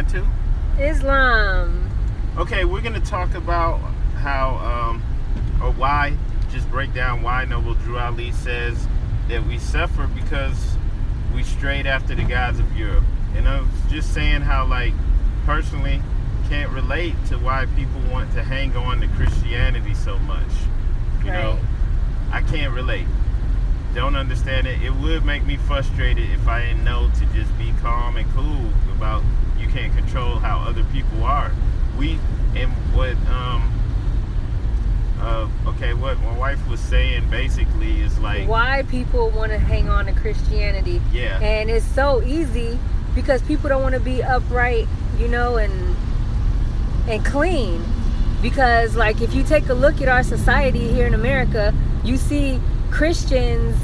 want to? Islam. Okay, we're gonna talk about how um, or why. Just break down why Noble Drew Ali says that we suffer because we strayed after the gods of Europe. And I was just saying how, like, personally, can't relate to why people want to hang on to Christianity so much. You know, I can't relate. Don't understand it. It would make me frustrated if I didn't know to just be calm and cool about can't control how other people are. We and what um uh okay what my wife was saying basically is like Why people want to hang on to Christianity. yeah And it's so easy because people don't want to be upright, you know, and and clean. Because like if you take a look at our society here in America, you see Christians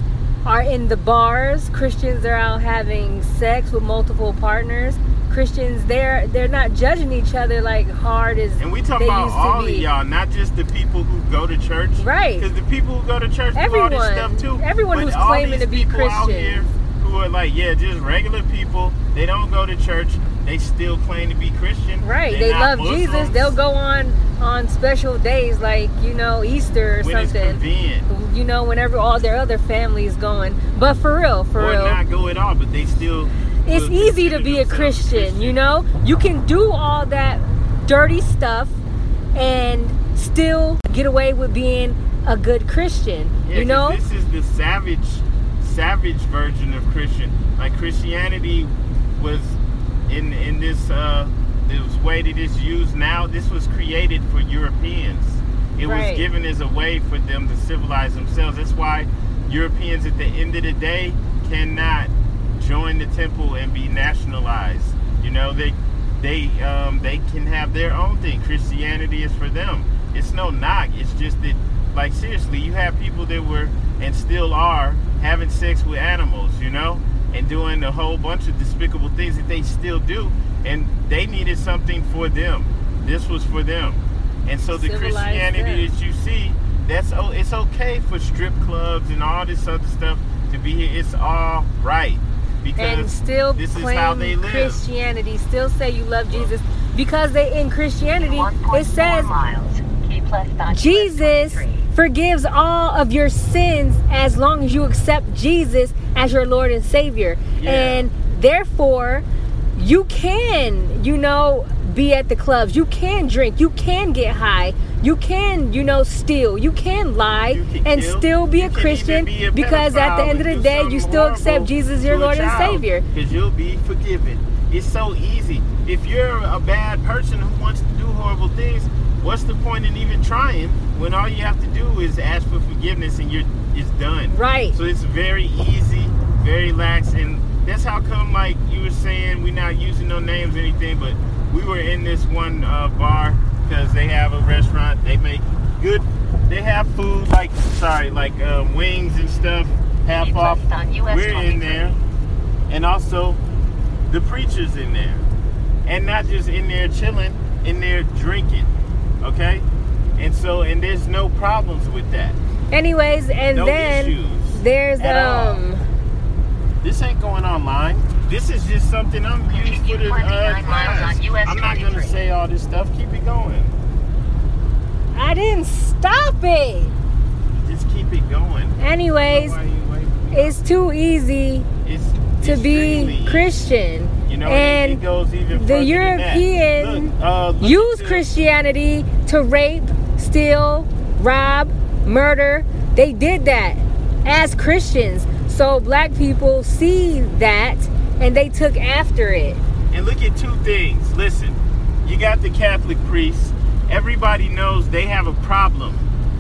are in the bars, Christians are out having sex with multiple partners. Christians they're they're not judging each other like hard as and we talk about all of y'all, not just the people who go to church. Right. Because the people who go to church do all this stuff too. Everyone But who's claiming to be Christian. here who are like, yeah, just regular people. They don't go to church. They still claim to be Christian. Right. They're they love Jesus. They'll go on on special days like, you know, Easter or when something. You know, whenever all their other families going. But for real, for real. or real. not go at all, but they still. It's easy to be a Christian, you know? You can do all that dirty stuff and still get away with being a good Christian. Yeah, you know? this is the savage, savage version of Christian. Like Christianity was in in this uh, this way that it's used now. This was created for Europeans. It Right. was given as a way for them to civilize themselves. That's why Europeans, at the end of the day, cannot join the temple and be nationalized. You know, they they um, they can have their own thing. Christianity is for them. It's no knock. It's just that, like seriously, you have people that were and still are having sex with animals. You know, and doing a whole bunch of despicable things that they still do, and they needed something for them. This was for them, and so the Christianity them. that you see, that's oh, it's okay for strip clubs and all this other stuff to be here. It's all right because and still this is claim how they live. Christianity, still say you love Jesus because they in Christianity it says miles. Keep left on Jesus forgives all of your sins as long as you accept Jesus as your Lord and Savior. Yeah. And therefore, you can, you know, be at the clubs. You can drink. You can get high. You can, you know, steal. You can lie You can and kill. still be You a Christian be a because at the end of the day, you still accept Jesus your Lord and Savior. Because you'll be forgiven. It's so easy. If you're a bad person who wants to do horrible things, what's the point in even trying when all you have to do is ask for forgiveness and you're it's done. Right. So it's very easy, very lax, and that's how come like you were saying we're not using no names or anything, but we were in this one uh, bar because they have a restaurant. They make good. They have food like sorry, like um, wings and stuff, half Keep off. on US We're in there, and also the preachers in there, and not just in there chilling, in there drinking. Okay, and so and there's no problems with that. Anyways, and No then issues there's at all. um This ain't going online. This is just something I'm used for the uh, miles on US I'm not gonna say all this stuff. Keep it going. I didn't stop it. Just keep it going. Anyways, Why you waiting? it's too easy It's to be Christian. You know, and it, it goes even the European. Look, uh, look use Christianity to rape, steal, rob, murder. They did that as Christians. So black people see that and they took after it. And look at two things. Listen, you got the Catholic priests. Everybody knows they have a problem.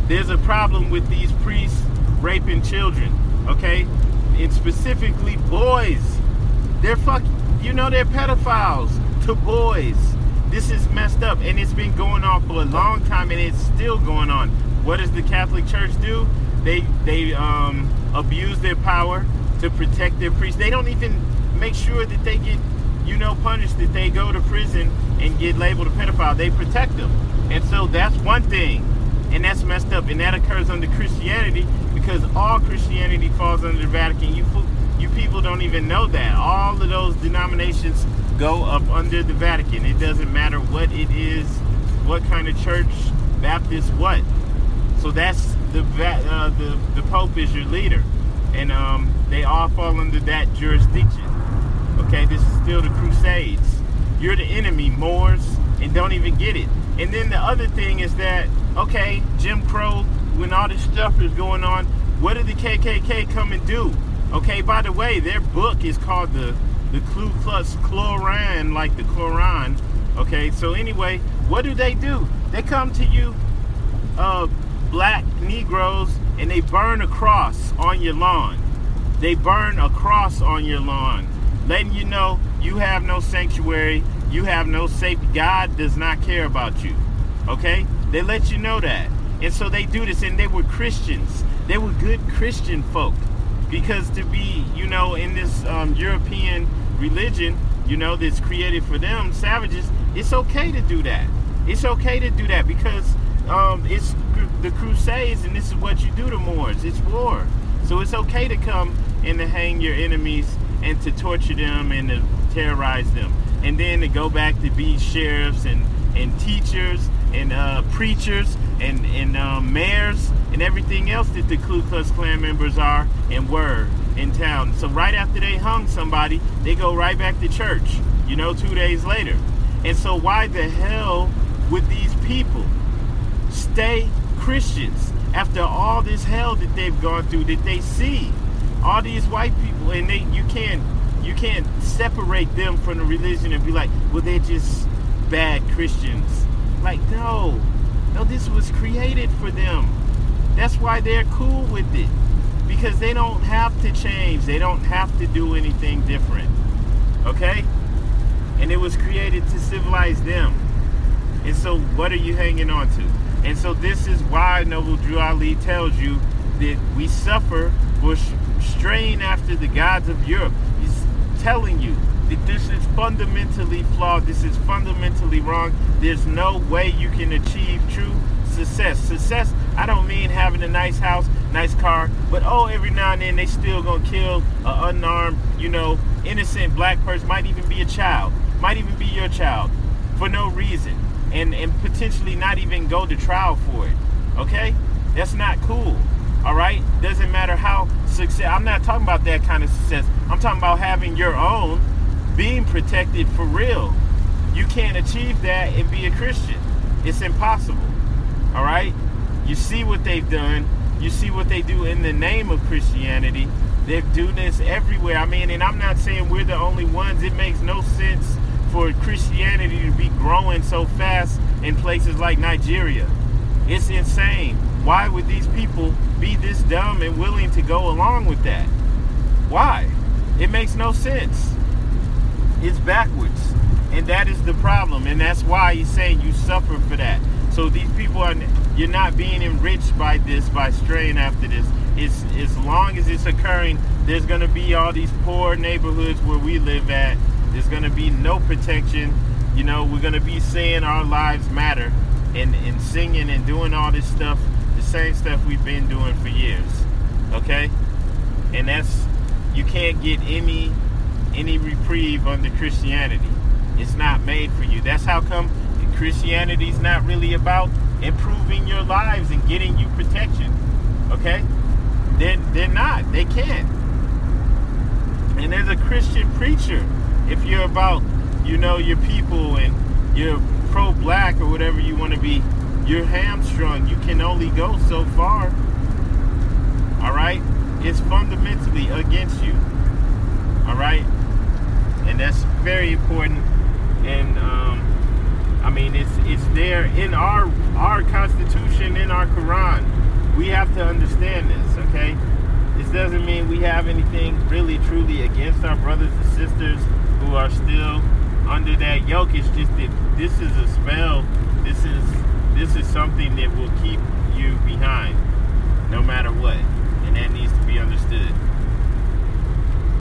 There's a problem with these priests raping children, okay? And specifically boys. They're fuck you know they're pedophiles to boys. This is messed up and it's been going on for a long time and it's still going on. What does the Catholic Church do? They they um abuse their power to protect their priests. They don't even make sure that they get you know punished that they go to prison and get labeled a pedophile. They protect them. And so that's one thing. And that's messed up. And that occurs under Christianity because all Christianity falls under the Vatican. You you people don't even know that. All of those denominations go up under the Vatican. It doesn't matter what it is, what kind of church, Baptist, what. So that's the uh, the the Pope is your leader, and um, they all fall under that jurisdiction. Okay, this is still the Crusades. You're the enemy, Moors, and don't even get it. And then the other thing is that okay, Jim Crow, when all this stuff is going on, what did the KKK come and do? Okay, by the way, their book is called the the Ku Klux Klan, like the Quran. Okay, so anyway, what do they do? They come to you, uh, black Negroes, and they burn a cross on your lawn. They burn a cross on your lawn, letting you know you have no sanctuary, you have no safety. God does not care about you. Okay? They let you know that. And so they do this, and they were Christians. They were good Christian folk. Because to be, you know, in this um, European religion, you know, that's created for them, savages, it's okay to do that. It's okay to do that because um, it's the Crusades, and this is what you do to Moors. It's war. So it's okay to come and to hang your enemies and to torture them and to terrorize them. And then to go back to be sheriffs and, and teachers and uh, preachers and, and um, mayors and everything else that the Ku Klux Klan members are and were in town. So right after they hung somebody, they go right back to church, you know, two days later. And so why the hell would these people stay Christians after all this hell that they've gone through that they see? All these white people and they you can't you can't separate them from the religion and be like, well they're just bad Christians. Like no. No, this was created for them. That's why they're cool with it. Because they don't have to change. They don't have to do anything different. Okay? And it was created to civilize them. And so what are you hanging on to? And so this is why Noble Drew Ali tells you that we suffer for straying after the gods of Europe. Telling you that this is fundamentally flawed. This is fundamentally wrong. There's no way you can achieve true success. Success, I don't mean having a nice house, nice car, but oh, every now and then they still gonna kill an unarmed, you know, innocent black person. Might even be a child. Might even be your child for no reason, and and potentially not even go to trial for it. Okay, that's not cool. All right, doesn't matter how success. I'm not talking about that kind of success. I'm talking about having your own being protected for real. You can't achieve that and be a Christian. It's impossible. All right? You see what they've done. You see what they do in the name of Christianity. They do this everywhere. I mean, and I'm not saying we're the only ones. It makes no sense for Christianity to be growing so fast in places like Nigeria. It's insane. Why would these people be this dumb and willing to go along with that? Why? It makes no sense. It's backwards. And that is the problem. And that's why he's saying you suffer for that. So these people are you're not being enriched by this by straying after this. It's as long as it's occurring, there's gonna be all these poor neighborhoods where we live at. There's gonna be no protection. You know, we're gonna be saying our lives matter and, and singing and doing all this stuff, same stuff we've been doing for years. Okay? And that's you can't get any any reprieve under Christianity. It's not made for you. That's how come Christianity's not really about improving your lives and getting you protection. Okay? They're, they're not. They can't. And there's a Christian preacher, if you're about, you know, your people and you're pro-black or whatever you want to be, you're hamstrung. You can only go so far. All right? It's fundamentally against you. All right? And that's very important. And um, I mean, it's it's there in our our Constitution, in our Quran. We have to understand this, okay? This doesn't mean we have anything really truly against our brothers and sisters who are still under that yoke. It's just that this is a spell. This is this is something that will keep you behind, no matter what, and that needs to be understood.